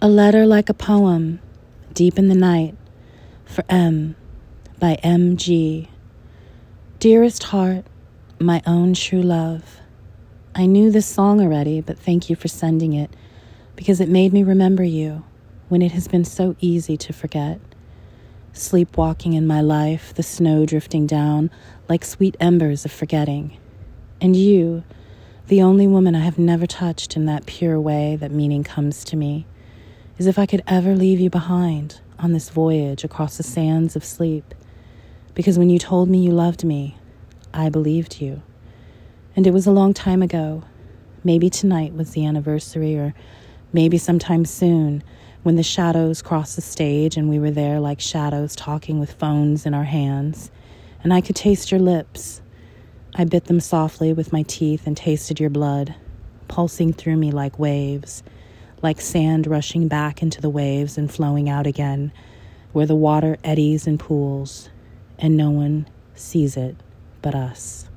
A letter like a poem, deep in the night, for M by M.G. Dearest heart, my own true love. I knew this song already, but thank you for sending it because it made me remember you when it has been so easy to forget. Sleepwalking in my life, the snow drifting down like sweet embers of forgetting. And you, the only woman I have never touched in that pure way that meaning comes to me as if I could ever leave you behind on this voyage across the sands of sleep. Because when you told me you loved me, I believed you. And it was a long time ago. Maybe tonight was the anniversary, or maybe sometime soon when the shadows crossed the stage and we were there like shadows talking with phones in our hands, and I could taste your lips. I bit them softly with my teeth and tasted your blood, pulsing through me like waves like sand rushing back into the waves and flowing out again, where the water eddies and pools, and no one sees it but us.